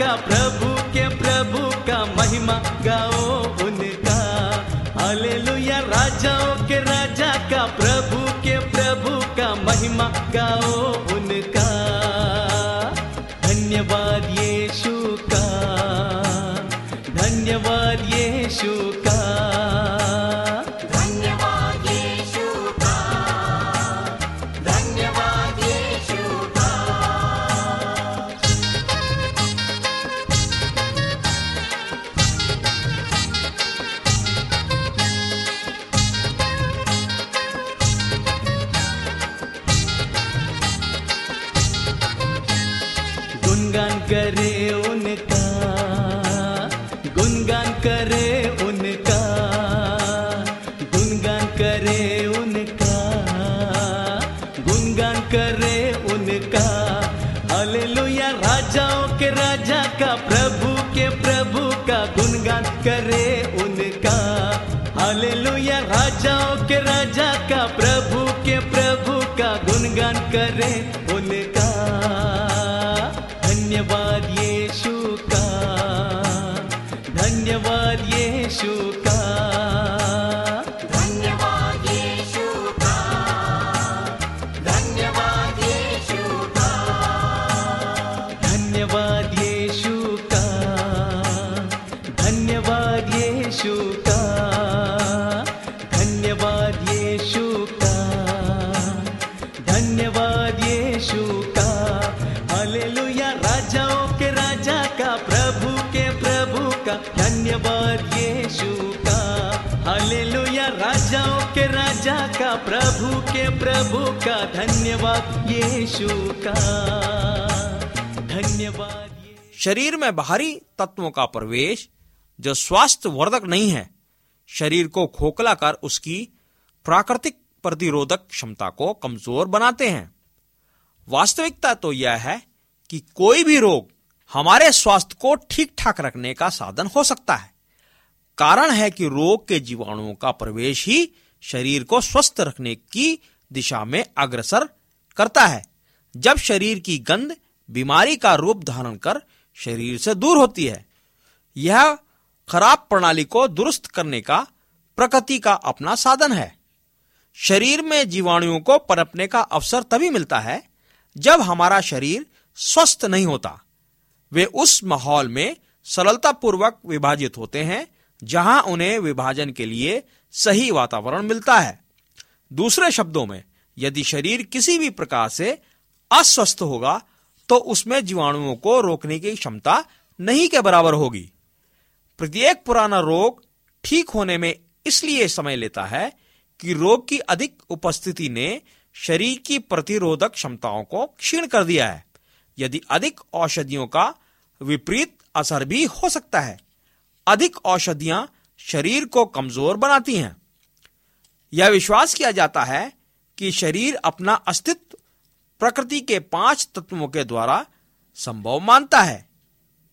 का प्रभु के प्रभु का महिमा गाओ उनका। हालेलुया, राजाओं के राजा का प्रभु के प्रभु का महिमा गाओ उनका। धन्यवाद करे। प्रभु का धन्यवाद, यीशु का धन्यवाद शरीर में बाहरी तत्वों का प्रवेश, जो स्वास्थ्य वर्धक नहीं है, शरीर को खोखला कर उसकी प्राकृतिक प्रतिरोधक क्षमता को कमज़ोर बनाते हैं। वास्तविकता तो यह है कि कोई भी रोग हमारे स्वास्थ्य को ठीक ठाक रखने का साधन हो सकता है। कारण है कि रोग के जीवाणुओं का प्रवेश ही शरीर को स्वस्थ रखने की दिशा में अग्रसर करता है। जब शरीर की गंध बीमारी का रूप धारण कर शरीर से दूर होती है, यह खराब प्रणाली को दुरुस्त करने का प्रकृति का अपना साधन है। शरीर में जीवाणुओं को पनपने का अवसर तभी मिलता है जब हमारा शरीर स्वस्थ नहीं होता। वे उस माहौल में सरलतापूर्वक विभाजित होते हैं जहाँ उन्हें विभाजन के लिए सही वातावरण मिलता है। दूसरे शब्दों में, यदि शरीर किसी भी प्रकार से अस्वस्थ होगा तो उसमें जीवाणुओं को रोकने की क्षमता नहीं के बराबर होगी। प्रत्येक पुराना रोग ठीक होने में इसलिए समय लेता है कि रोग की अधिक उपस्थिति ने शरीर की प्रतिरोधक क्षमताओं को क्षीण कर दिया है। यदि अधिक औषधियों का विपरीत असर भी हो सकता है, अधिक औषधियाँ शरीर को कमज़ोर बनाती हैं। यह विश्वास किया जाता है कि शरीर अपना अस्तित्व प्रकृति के पाँच तत्वों के द्वारा संभव मानता है।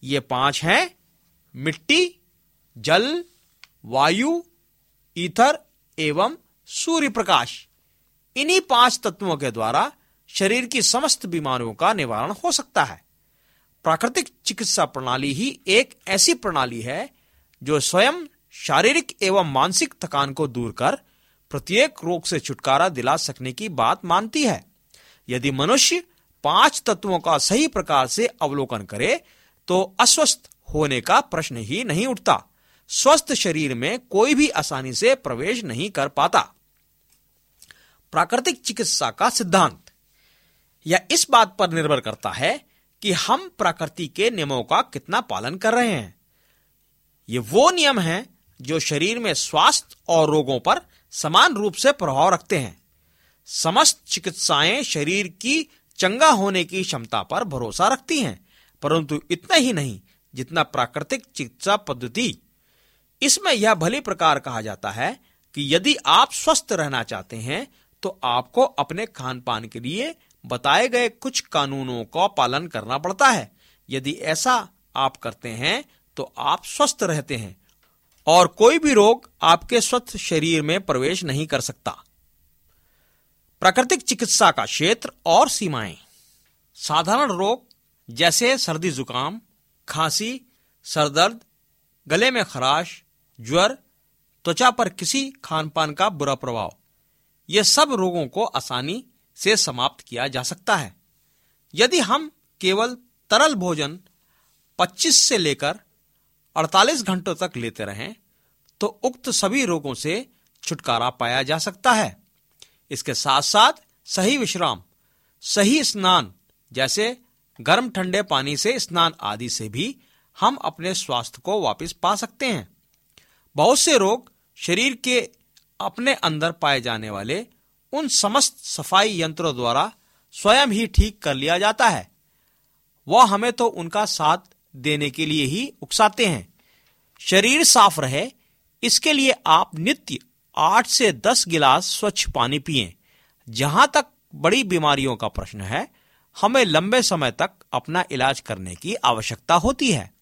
ये पाँच हैं, मिट्टी, जल, वायु, ईथर एवं सूर्य प्रकाश इन्हीं पाँच तत्वों के द्वारा शरीर की समस्त बीमारियों का निवारण हो सकता है। प्राकृतिक चिकित्सा प्रणाली ही एक ऐसी प्रणाली है जो स्वयं शारीरिक एवं मानसिक थकान को दूर कर प्रत्येक रोग से छुटकारा दिला सकने की बात मानती है। यदि मनुष्य पाँच तत्वों का सही प्रकार से अवलोकन करे तो अस्वस्थ होने का प्रश्न ही नहीं उठता। स्वस्थ शरीर में कोई भी आसानी से प्रवेश नहीं कर पाता। प्राकृतिक चिकित्सा का सिद्धांत। यह इस बात पर निर्भर करता है कि हम प्रकृति के नियमों का कितना पालन कर रहे हैं। ये वो नियम हैं जो शरीर में स्वास्थ्य और रोगों पर समान रूप से प्रभाव रखते हैं। समस्त चिकित्साएँ शरीर की चंगा होने की क्षमता पर भरोसा रखती हैं, परंतु इतना ही नहीं जितना प्राकृतिक चिकित्सा पद्धति। इसमें यह भली प्रकार कहा जाता है कि यदि आप स्वस्थ रहना चाहते हैं तो आपको अपने खान पान के लिए बताए गए कुछ कानूनों का पालन करना पड़ता है। यदि ऐसा आप करते हैं तो आप स्वस्थ रहते हैं। और कोई भी रोग आपके स्वस्थ शरीर में प्रवेश नहीं कर सकता। प्राकृतिक चिकित्सा का क्षेत्र और सीमाएँ। साधारण रोग जैसे सर्दी जुकाम, खांसी, सरदर्द, गले में खराश, ज्वर, त्वचा पर किसी खान पान का बुरा प्रभाव, ये सब रोगों को आसानी से समाप्त किया जा सकता है। यदि हम केवल तरल भोजन 25 से लेकर 48 घंटों तक लेते रहें तो उक्त सभी रोगों से छुटकारा पाया जा सकता है। इसके साथ साथ सही विश्राम, सही स्नान, जैसे गर्म ठंडे पानी से स्नान आदि से भी हम अपने स्वास्थ्य को वापस पा सकते हैं। बहुत से रोग शरीर के अपने अंदर पाए जाने वाले उन समस्त सफ़ाई यंत्रों द्वारा स्वयं ही ठीक कर लिया जाता है। वह हमें तो उनका साथ देने के लिए ही उकसाते हैं। शरीर साफ़ रहे, इसके लिए आप नित्य आठ से दस गिलास स्वच्छ पानी पिए। जहाँ तक बड़ी बीमारियों का प्रश्न है, हमें लंबे समय तक अपना इलाज करने की आवश्यकता होती है।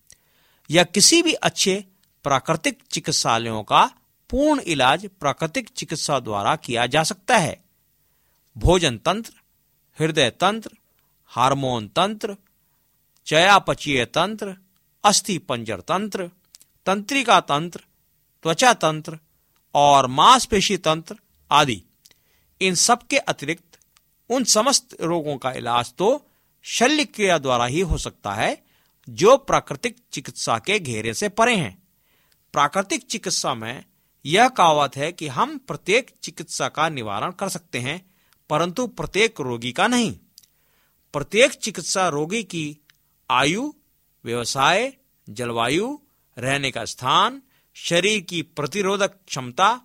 या किसी भी अच्छे प्राकृतिक चिकित्सालयों का पूर्ण इलाज प्राकृतिक चिकित्सा द्वारा किया जा सकता है। भोजन तंत्र, हृदय तंत्र, हार्मोन तंत्र चयापचीय तंत्र अस्थि पंजर तंत्र तंत्रिका तंत्र त्वचा तंत्र और मांसपेशी तंत्र आदि। इन सब के अतिरिक्त उन समस्त रोगों का इलाज तो शल्य क्रिया द्वारा ही हो सकता है, जो प्राकृतिक चिकित्सा के घेरे से परे हैं। प्राकृतिक चिकित्सा में यह कहावत है कि हम प्रत्येक चिकित्सा का निवारण कर सकते हैं, परंतु प्रत्येक रोगी का नहीं। प्रत्येक चिकित्सा रोगी की आयु, व्यवसाय, जलवायु, रहने का स्थान, शरीर की प्रतिरोधक क्षमता,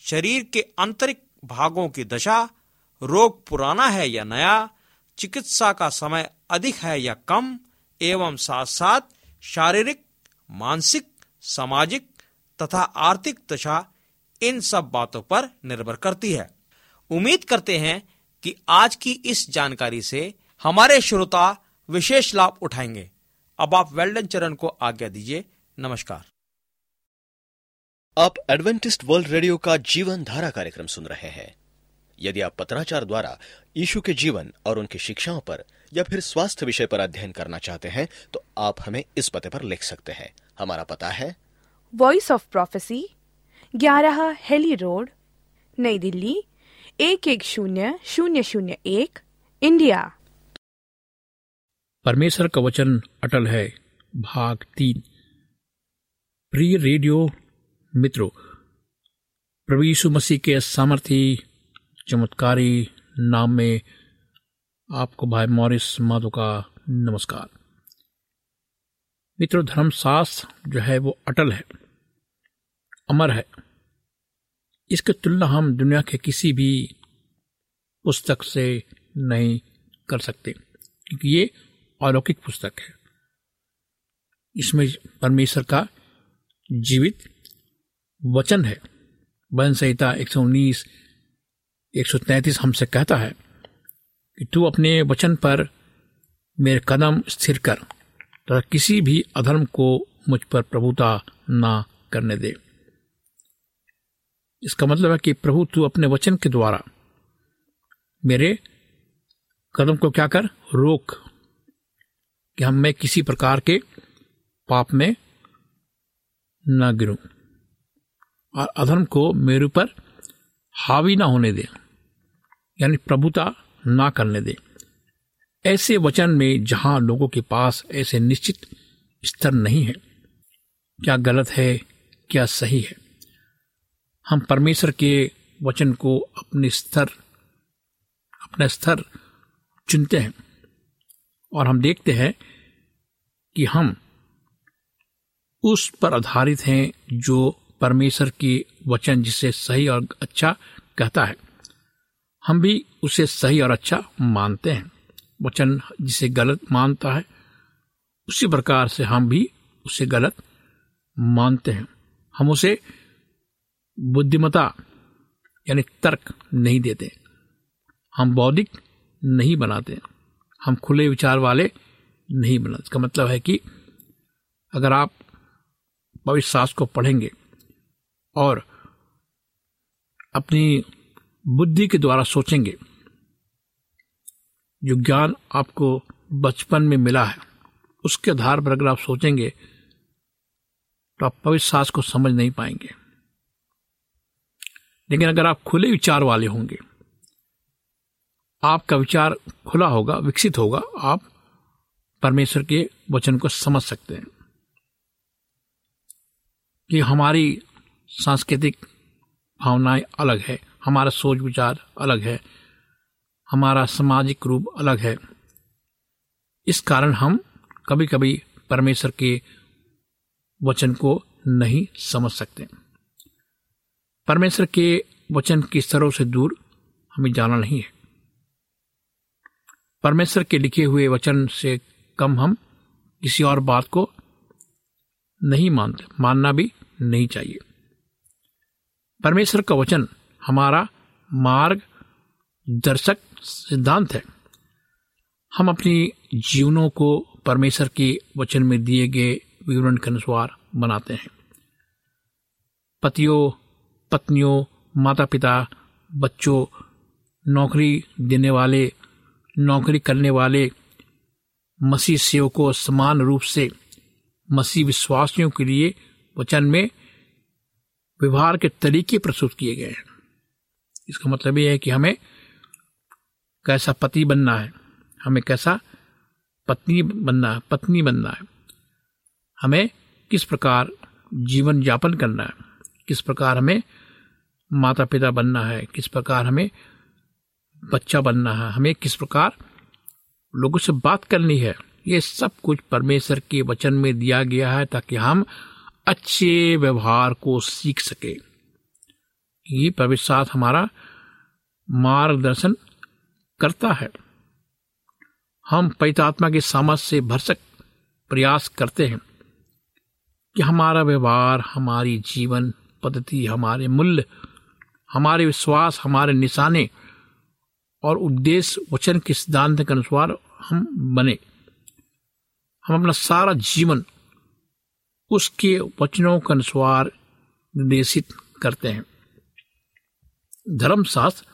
शरीर के आंतरिक भागों की दशा, रोग पुराना है या नया, चिकित्सा का समय अधिक है या कम, एवं साथ साथ शारीरिक, मानसिक, सामाजिक तथा आर्थिक दशा, इन सब बातों पर निर्भर करती है। उम्मीद करते हैं कि आज की इस जानकारी से हमारे श्रोता विशेष लाभ उठाएँगे। अब आप वेल्डन चरण को आज्ञा दीजिए। नमस्कार। आप एडवेंटिस्ट वर्ल्ड रेडियो का जीवन धारा कार्यक्रम सुन रहे हैं। यदि आप पत्राचार द्वारा यीशु के जीवन और उनकी शिक्षाओं पर या फिर स्वास्थ्य विषय पर अध्ययन करना चाहते हैं तो आप हमें इस पते पर लिख सकते हैं। हमारा पता है। वॉइस ऑफ़ प्रोफेसी ग्यारह हेली रोड नई दिल्ली एक एक शून्य शून्य शून्य एक इंडिया। परमेश्वर का वचन अटल है। भाग तीन। प्रिय रेडियो मित्रों, प्रभु यीशु मसीह के सामर्थी चमत्कारी नाम में आपको भाई मॉरिस माधो का नमस्कार। मित्रों, धर्मशास्त्र जो है वो अटल है, अमर है। इसकी तुलना हम दुनिया के किसी भी पुस्तक से नहीं कर सकते, क्योंकि ये अलौकिक पुस्तक है। इसमें परमेश्वर का जीवित वचन है। वन संहिता 119 133 हमसे कहता है कि तू अपने वचन पर मेरे कदम स्थिर कर, तथा किसी भी अधर्म को मुझ पर प्रभुता ना करने दे। इसका मतलब है कि प्रभु, तू अपने वचन के द्वारा मेरे कदम को क्या कर? रोक कि हम मैं किसी प्रकार के पाप में न गिरूं। और अधर्म को मेरे ऊपर हावी ना होने दे, यानी प्रभुता ना करने दे। ऐसे वचन में जहाँ लोगों के पास ऐसे निश्चित स्तर नहीं है, क्या गलत है, क्या सही है। हम परमेश्वर के वचन को अपने स्तर, अपना स्तर चुनते हैं। और हम देखते हैं कि हम उस पर आधारित हैं जो परमेश्वर की वचन जिसे सही और अच्छा कहता है। हम भी उसे सही और अच्छा मानते हैं। वचन जिसे गलत मानता है, उसी प्रकार से हम भी उसे गलत मानते हैं। हम उसे बुद्धिमता यानी तर्क नहीं देते। हम बौद्धिक नहीं बनाते। हम खुले विचार वाले नहीं बनाते इसका मतलब है कि अगर आप पवित्र शास्त्र को पढ़ेंगे और अपनी बुद्धि के द्वारा सोचेंगे, जो ज्ञान आपको बचपन में मिला है, उसके आधार पर अगर आप सोचेंगे तो आप पवित्र शास्त्र को समझ नहीं पाएँगे। लेकिन अगर आप खुले विचार वाले होंगे आपका विचार खुला होगा, विकसित होगा, आप परमेश्वर के वचन को समझ सकते हैं। कि हमारी सांस्कृतिक भावनाएँ अलग है, हमारा सोच विचार अलग है, हमारा सामाजिक रूप अलग है। इस कारण हम कभी कभी परमेश्वर के वचन को नहीं समझ सकते। परमेश्वर के वचन की स्तरों से दूर हमें जाना नहीं है। परमेश्वर के लिखे हुए वचन से कम हम किसी और बात को नहीं मानते, मानना भी नहीं चाहिए। परमेश्वर का वचन हमारा मार्ग, दर्शक सिद्धांत है। हम अपनी जीवनों को परमेश्वर के वचन में दिए गए विवरण के अनुसार बनाते हैं। पतियों, पत्नियों माता पिता बच्चों, नौकरी देने वाले नौकरी करने वाले मसीह सेवकों समान रूप से मसीह विश्वासियों के लिए वचन में व्यवहार के तरीके प्रस्तुत किए गए हैं। इसका मतलब यह है कि हमें कैसा पति बनना है, हमें कैसा पत्नी बनना है, पत्नी बनना है, हमें किस प्रकार जीवन यापन करना है, किस प्रकार हमें माता पिता बनना है, किस प्रकार हमें बच्चा बनना है। हमें किस प्रकार? लोगों से बात करनी है। ये सब कुछ परमेश्वर के वचन में दिया गया है ताकि हम अच्छे व्यवहार को सीख सके। ये पवित्र साथ हमारा मार्गदर्शन करता है। हम पैतात्मा के सामर्थ्य से भरसक प्रयास करते हैं कि हमारा व्यवहार, हमारी जीवन पद्धति, हमारे मूल्य, हमारे विश्वास, हमारे निशाने और उद्देश्य वचन के सिद्धांत के अनुसार हम बने। हम अपना सारा जीवन उसके वचनों के अनुसार निर्देशित करते हैं। धर्मशास्त्र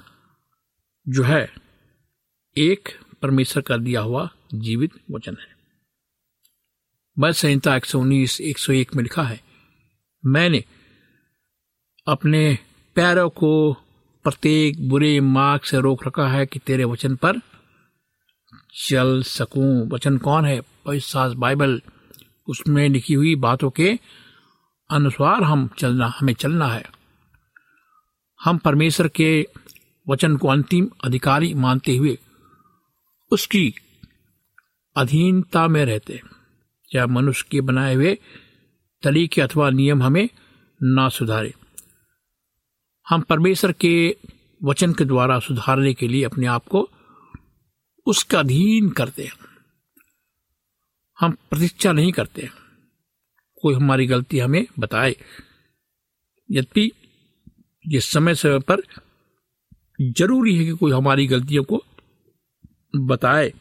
जो है, एक परमेश्वर का दिया हुआ जीवित वचन है। बल संहिता एक सौ उन्नीस, एक सौ एक में लिखा है, मैंने अपने पैरों को प्रत्येक बुरे मार्ग से रोक रखा है कि तेरे वचन पर चल सकूँ। वचन कौन है? पवित्र बाइबल। उसमें लिखी हुई बातों के अनुसार हम चलना, हमें चलना है। हम परमेश्वर के वचन को अंतिम अधिकारी मानते हुए उसकी अधीनता में रहते चाहे मनुष्य के बनाए हुए तरीके अथवा नियम हमें ना सुधारे। हम परमेश्वर के वचन के द्वारा सुधारने के लिए अपने आप को उसका अधीन करते हैं। हम प्रतीक्षा नहीं करते कोई हमारी गलती हमें बताए। यद्यपि ये समय समय पर ज़रूरी है कि कोई हमारी गलतियों को बताए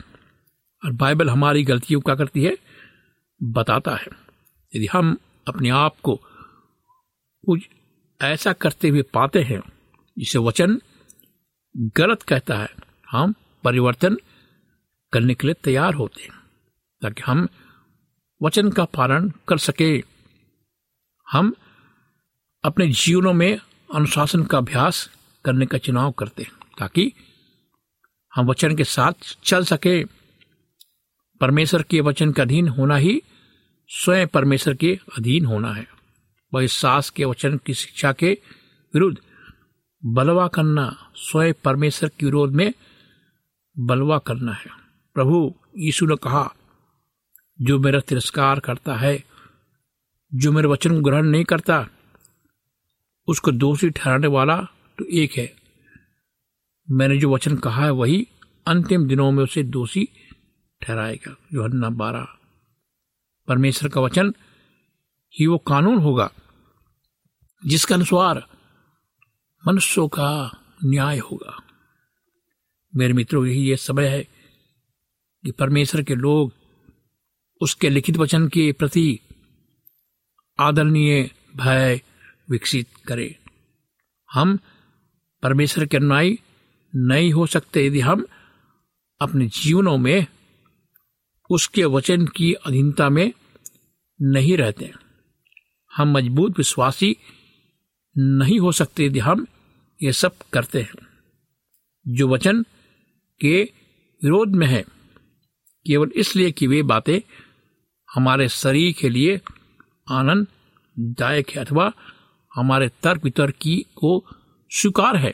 और बाइबल हमारी गलतियों क्या करती है? बताता है। यदि हम अपने आप को कुछ ऐसा करते हुए पाते हैं। जिसे वचन गलत कहता है। हम परिवर्तन करने के लिए तैयार होते हैं, ताकि हम वचन का पालन कर सके। हम अपने जीवनों में अनुशासन का अभ्यास करने का चुनाव करते हैं, ताकि हम वचन के साथ चल सके। परमेश्वर के वचन के अधीन होना ही स्वयं परमेश्वर के अधीन होना है। वह सास के वचन की शिक्षा के विरुद्ध बलवा करना स्वयं परमेश्वर के विरोध में बलवा करना है। प्रभु, यीशु ने कहा, जो मेरा तिरस्कार करता है, जो मेरे वचन को ग्रहण नहीं करता, उसको दोषी ठहराने वाला तो एक है। मैंने जो वचन कहा है, वही अंतिम दिनों में उसे दोषी ठहराएगा। जो हन्ना बारह। परमेश्वर का वचन ही वो कानून होगा, जिसके अनुसार मनुष्यों का न्याय होगा। मेरे मित्रों, यही ये समय है कि परमेश्वर के लोग उसके लिखित वचन के प्रति आदरणीय भय विकसित करें। हम परमेश्वर के अनुयायी नहीं हो सकते यदि हम अपने जीवनों में उसके वचन की अधीनता में नहीं रहते हम मज़बूत विश्वासी नहीं हो सकते यदि हम ये सब करते हैं। जो वचन के विरोध में है, केवल इसलिए कि वे बातें हमारे शरीर के लिए आनंददायक है अथवा हमारे तर्क वितर्क की को स्वीकार है।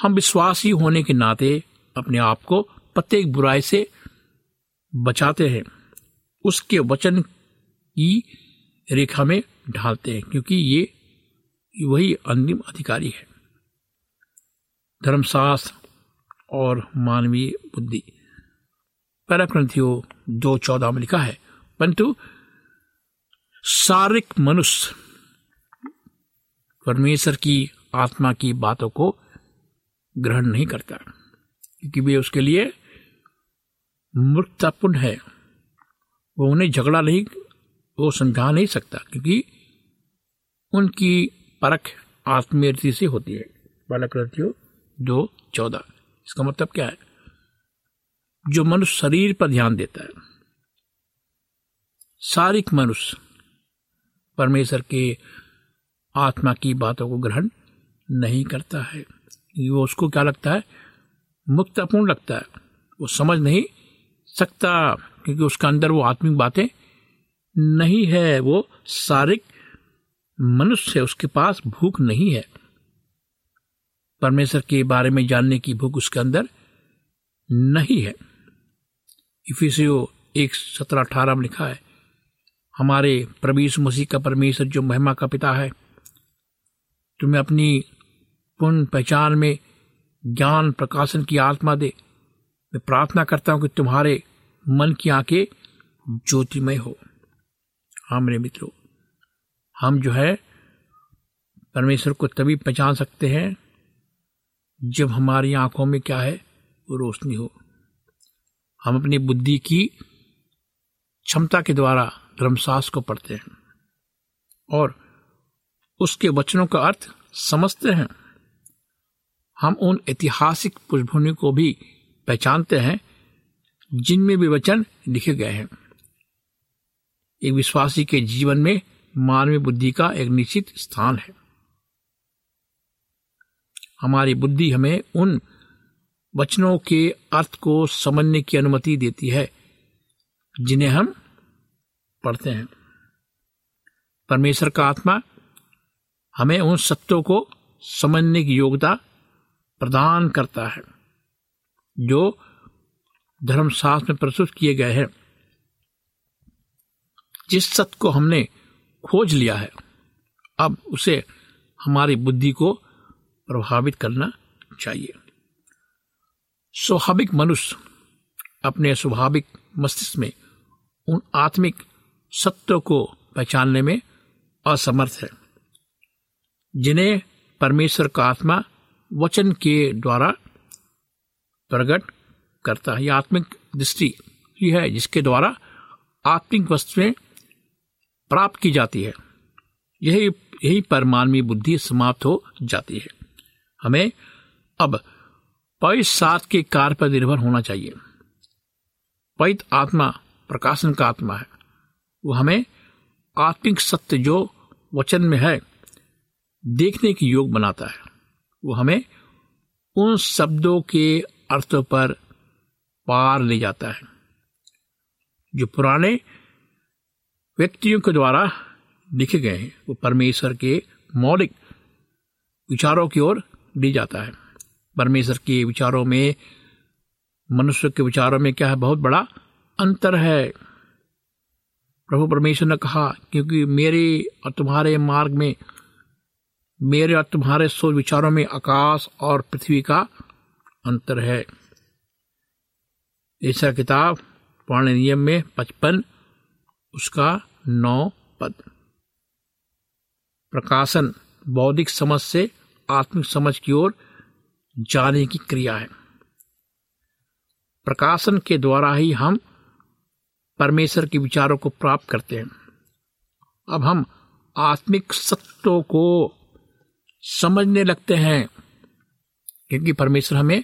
हम विश्वासी होने के नाते अपने आप को प्रत्येक बुराई से बचाते हैं। उसके वचन की रेखा में ढालते हैं, क्योंकि ये वही अंतिम अधिकारी है। धर्मशास्त्र और मानवीय बुद्धि। पहला ग्रंथियों दो चौदह में लिखा है, परंतु शारीरिक मनुष्य परमेश्वर की आत्मा की बातों को ग्रहण नहीं करता, क्योंकि वे उसके लिए मूर्खतापूर्ण है। वो उन्हें झगड़ा नहीं वो समझा नहीं सकता, क्योंकि उनकी परख आत्मीय रीति से होती है। बालक दो, चौदह। इसका मतलब क्या है? जो मनुष्य शरीर पर ध्यान देता है शारीरिक मनुष्य परमेश्वर के आत्मा की बातों को ग्रहण नहीं करता है। वो उसको क्या लगता है? मुक्तपूर्ण लगता है। वो समझ नहीं सकता, क्योंकि उसका अंदर वो आत्मिक बातें नहीं है वो शारीरिक मनुष्य है, उसके पास भूख नहीं है। परमेश्वर के बारे में जानने की भूख उसके अंदर नहीं है। इफिसियो एक सत्रह अठारह में लिखा है, हमारे प्रवीष मसीह का परमेश्वर जो महिमा का पिता है, तुम्हें अपनी पूर्ण पहचान में ज्ञान प्रकाशन की आत्मा दे। मैं प्रार्थना करता हूँ कि तुम्हारे मन की आँखें ज्योतिमय हो। हाँ मेरे मित्रों, हम जो है, परमेश्वर को तभी पहचान सकते हैं, जब हमारी आँखों में क्या है, वो रोशनी हो। हम अपनी बुद्धि की क्षमता के द्वारा धर्मशास्त्र को पढ़ते हैं और उसके वचनों का अर्थ समझते हैं। हम उन ऐतिहासिक पृष्ठभूमि को भी पहचानते हैं, जिनमें भी वचन लिखे गए हैं। एक विश्वासी के जीवन में मानवीय बुद्धि का एक निश्चित स्थान है। हमारी बुद्धि हमें उन वचनों के अर्थ को समझने की अनुमति देती है, जिन्हें हम पढ़ते हैं। परमेश्वर का आत्मा हमें उन सत्यों को समझने की योग्यता प्रदान करता है, जो धर्मशास्त्र में प्रस्तुत किए गए हैं। जिस सत्य को हमने खोज लिया है, अब उसे हमारी बुद्धि को प्रभावित करना चाहिए। स्वाभाविक मनुष्य अपने स्वाभाविक मस्तिष्क में उन आत्मिक सत्यों को पहचानने में असमर्थ है, जिन्हें परमेश्वर का आत्मा वचन के द्वारा प्रकट करता है। यह आत्मिक दृष्टि ही है जिसके द्वारा आत्मिक वस्तुएँ प्राप्त की जाती है। यही यही पर मानवीय बुद्धि समाप्त हो जाती है। हमें अब पवित्र सात के कार्य पर निर्भर होना चाहिए। पवित्र आत्मा, प्रकाशन का आत्मा है। वो हमें आत्मिक सत्य जो वचन में है, देखने के योग बनाता है। वो हमें उन शब्दों के अर्थों पर पार ले जाता है। जो पुराने व्यक्तियों के द्वारा लिखे गए हैं वो परमेश्वर के मौलिक विचारों की ओर ले जाता है। परमेश्वर के विचारों में, मनुष्य के विचारों में क्या है? बहुत बड़ा अंतर है। प्रभु परमेश्वर ने कहा, क्योंकि मेरे और तुम्हारे मार्ग में, मेरे और तुम्हारे सोच विचारों में आकाश और पृथ्वी का अंतर है। ऐसा किताब, पुराने नियम में पचपन उसका नौ पद। प्रकाशन बौद्धिक समझ से आत्मिक समझ की ओर जाने की क्रिया है। प्रकाशन के द्वारा ही हम परमेश्वर के विचारों को प्राप्त करते हैं। अब हम आत्मिक सत्यों को समझने लगते हैं, क्योंकि परमेश्वर हमें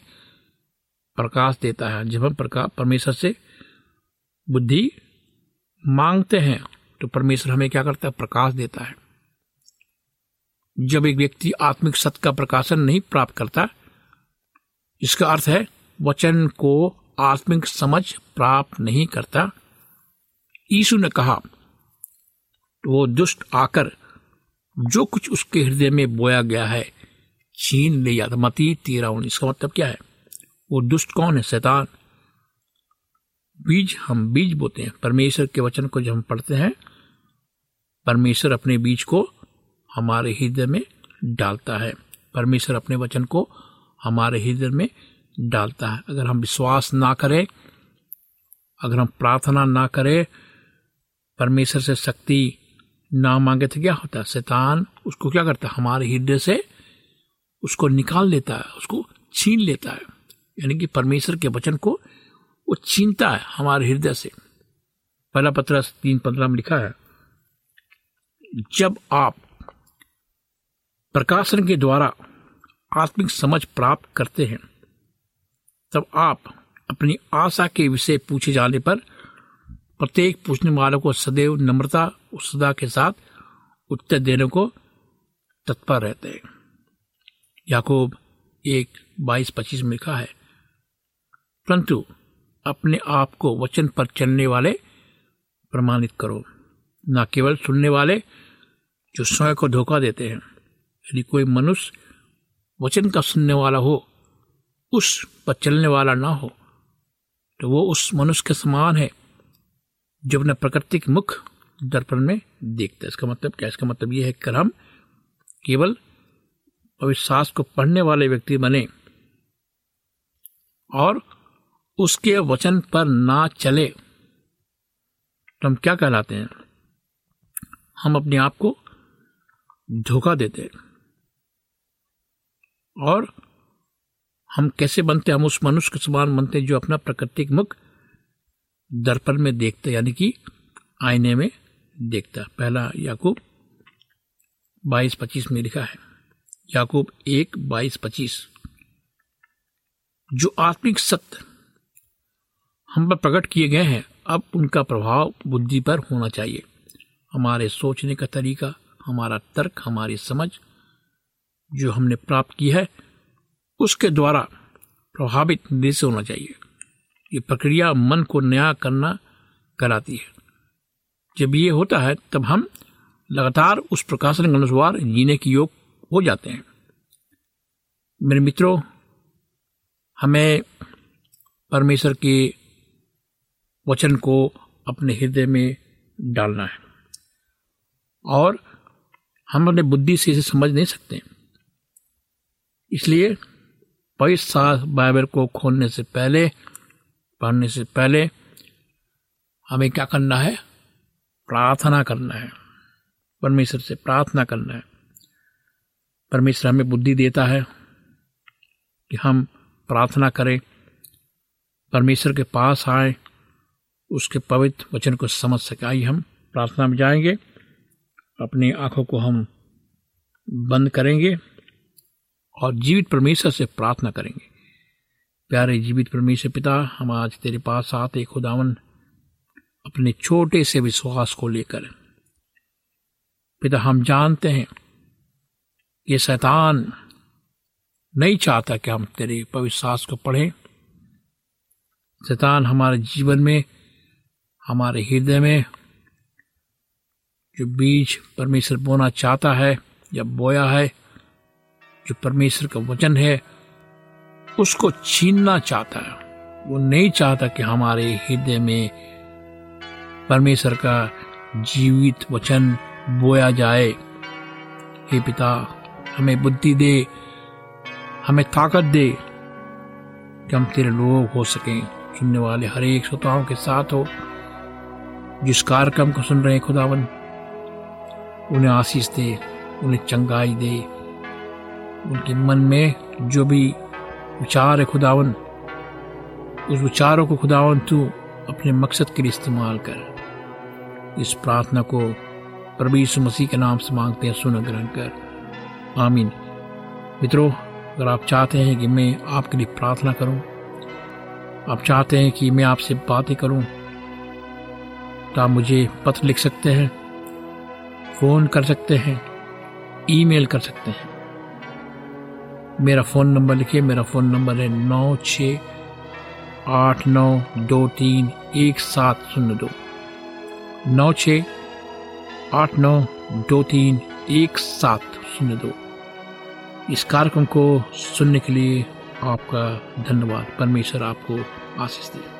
प्रकाश देता है। जब हम प्रकाश परमेश्वर से बुद्धि मांगते हैं तो परमेश्वर हमें क्या करता है? प्रकाश देता है। जब एक व्यक्ति आत्मिक सत्य का प्रकाशन नहीं प्राप्त करता, इसका अर्थ है, वचन को आत्मिक समझ प्राप्त नहीं करता। यीशु ने कहा तो वो दुष्ट आकर जो कुछ उसके हृदय में बोया गया है, छीन ले जाता मती तेरा इसका मतलब क्या है? वो दुष्ट कौन है? शैतान। बीज हम बीज बोते हैं। परमेश्वर के वचन को जब हम पढ़ते हैं, परमेश्वर अपने बीज को हमारे हृदय में डालता है। परमेश्वर अपने वचन को हमारे हृदय में डालता है। अगर हम विश्वास ना करें, अगर हम प्रार्थना ना करें, परमेश्वर से शक्ति ना मांगे तो क्या होता है? शैतान उसको क्या करता है? हमारे हृदय से उसको निकाल लेता है, उसको छीन लेता है। यानी कि परमेश्वर के वचन को वो छीनता है हमारे हृदय से। पहला पत्र तीन पंद्रह में लिखा है, जब आप प्रकाशन के द्वारा आत्मिक समझ प्राप्त करते हैं, तब आप अपनी आशा के विषय पूछे जाने पर प्रत्येक पूछने वालों को सदैव नम्रता सदा के साथ उत्तर देने को तत्पर रहते हैं। याकूब एक बाईस पच्चीस में लिखा है, परंतु अपने आप को वचन पर चलने वाले प्रमाणित करो। न केवल सुनने वाले जो स्वयं को धोखा देते हैं यदि कोई मनुष्य वचन का सुनने वाला हो, उस पर चलने वाला ना हो तो वो उस मनुष्य के समान है जो अपने प्राकृतिक मुख दर्पण में देखते इसका मतलब क्या? इसका मतलब यह है कि हम केवल अविश्वास को पढ़ने वाले व्यक्ति बने और उसके वचन पर ना चले। तो हम क्या कहलाते हैं? हम अपने आप को धोखा देते हैं। और हम कैसे बनते हम उस मनुष्य के समान बनते जो अपना प्राकृतिक मुख दर्पण में देखता यानी कि आईने में देखता पहला याकूब बाईस पच्चीस में लिखा है, याकूब एक बाईस पच्चीस। जो आत्मिक सत्य हम पर प्रकट किए गए हैं। अब उनका प्रभाव बुद्धि पर होना चाहिए। हमारे सोचने का तरीका, हमारा तर्क, हमारी समझ जो हमने प्राप्त की है, उसके द्वारा प्रभावित नहीं से होना चाहिए। ये प्रक्रिया मन को नया करना कराती है। जब ये होता है, तब हम लगातार उस प्रकाशन के अनुसार जीने की योग हो जाते हैं। मेरे मित्रों, हमें परमेश्वर के वचन को अपने हृदय में डालना है। और हम अपने बुद्धि से इसे समझ नहीं सकते। इसलिए पवित्र बाइबल को खोलने से पहले, पढ़ने से पहले हमें क्या करना है? प्रार्थना करना है। परमेश्वर से प्रार्थना करना है। परमेश्वर हमें बुद्धि देता है कि हम प्रार्थना करें, परमेश्वर के पास आए उसके पवित्र वचन को समझ सके आइए हम। प्रार्थना में जाएँगे। अपनी आँखों को हम बंद करेंगे और जीवित परमेश्वर से प्रार्थना करेंगे। प्यारे जीवित परमेश्वर पिता, हम आज तेरे पास आते खुदावन अपने छोटे से विश्वास को लेकर। पिता, हम जानते हैं ये शैतान नहीं चाहता कि हम तेरे पवित्र को पढ़ें। शैतान हमारे जीवन में हमारे हृदय में जो बीज परमेश्वर बोना चाहता है, या बोया है, जो परमेश्वर का वचन है, उसको छीनना चाहता है। वो नहीं चाहता कि हमारे हृदय में परमेश्वर का जीवित वचन बोया जाए। हे पिता, हमें बुद्धि दे, हमें ताकत दे कि हम तेरे लोग हो सकें। सुनने वाले हर एक श्रोताओं के साथ हो। जिस कार्यक्रम को सुन रहे हैं खुदावन, उन्हें आशीष दे, उन्हें चंगाई दे। उनके मन में जो भी विचार है खुदावन, उस विचारों को खुदावन तू अपने मकसद के लिए इस्तेमाल कर। इस प्रार्थना को प्रभु मसीह के नाम से मांगते हैं, सुन ग्रहण कर। आमीन। मित्रों, अगर आप चाहते हैं कि मैं आपके लिए प्रार्थना करूँ, आप चाहते हैं कि मैं आपसे बातें करूँ तो आप मुझे पत्र लिख सकते हैं, फ़ोन कर सकते हैं, ईमेल कर सकते हैं। मेरा फ़ोन नंबर लिखिए, मेरा फ़ोन नंबर है नौ छ आठ नौ दो तीन एक सात शून्य दो। नौ छ आठ नौ दो तीन एक सात शून्य दो। इस कार्यक्रम को सुनने के लिए आपका धन्यवाद। परमेश्वर आपको आशीष दे।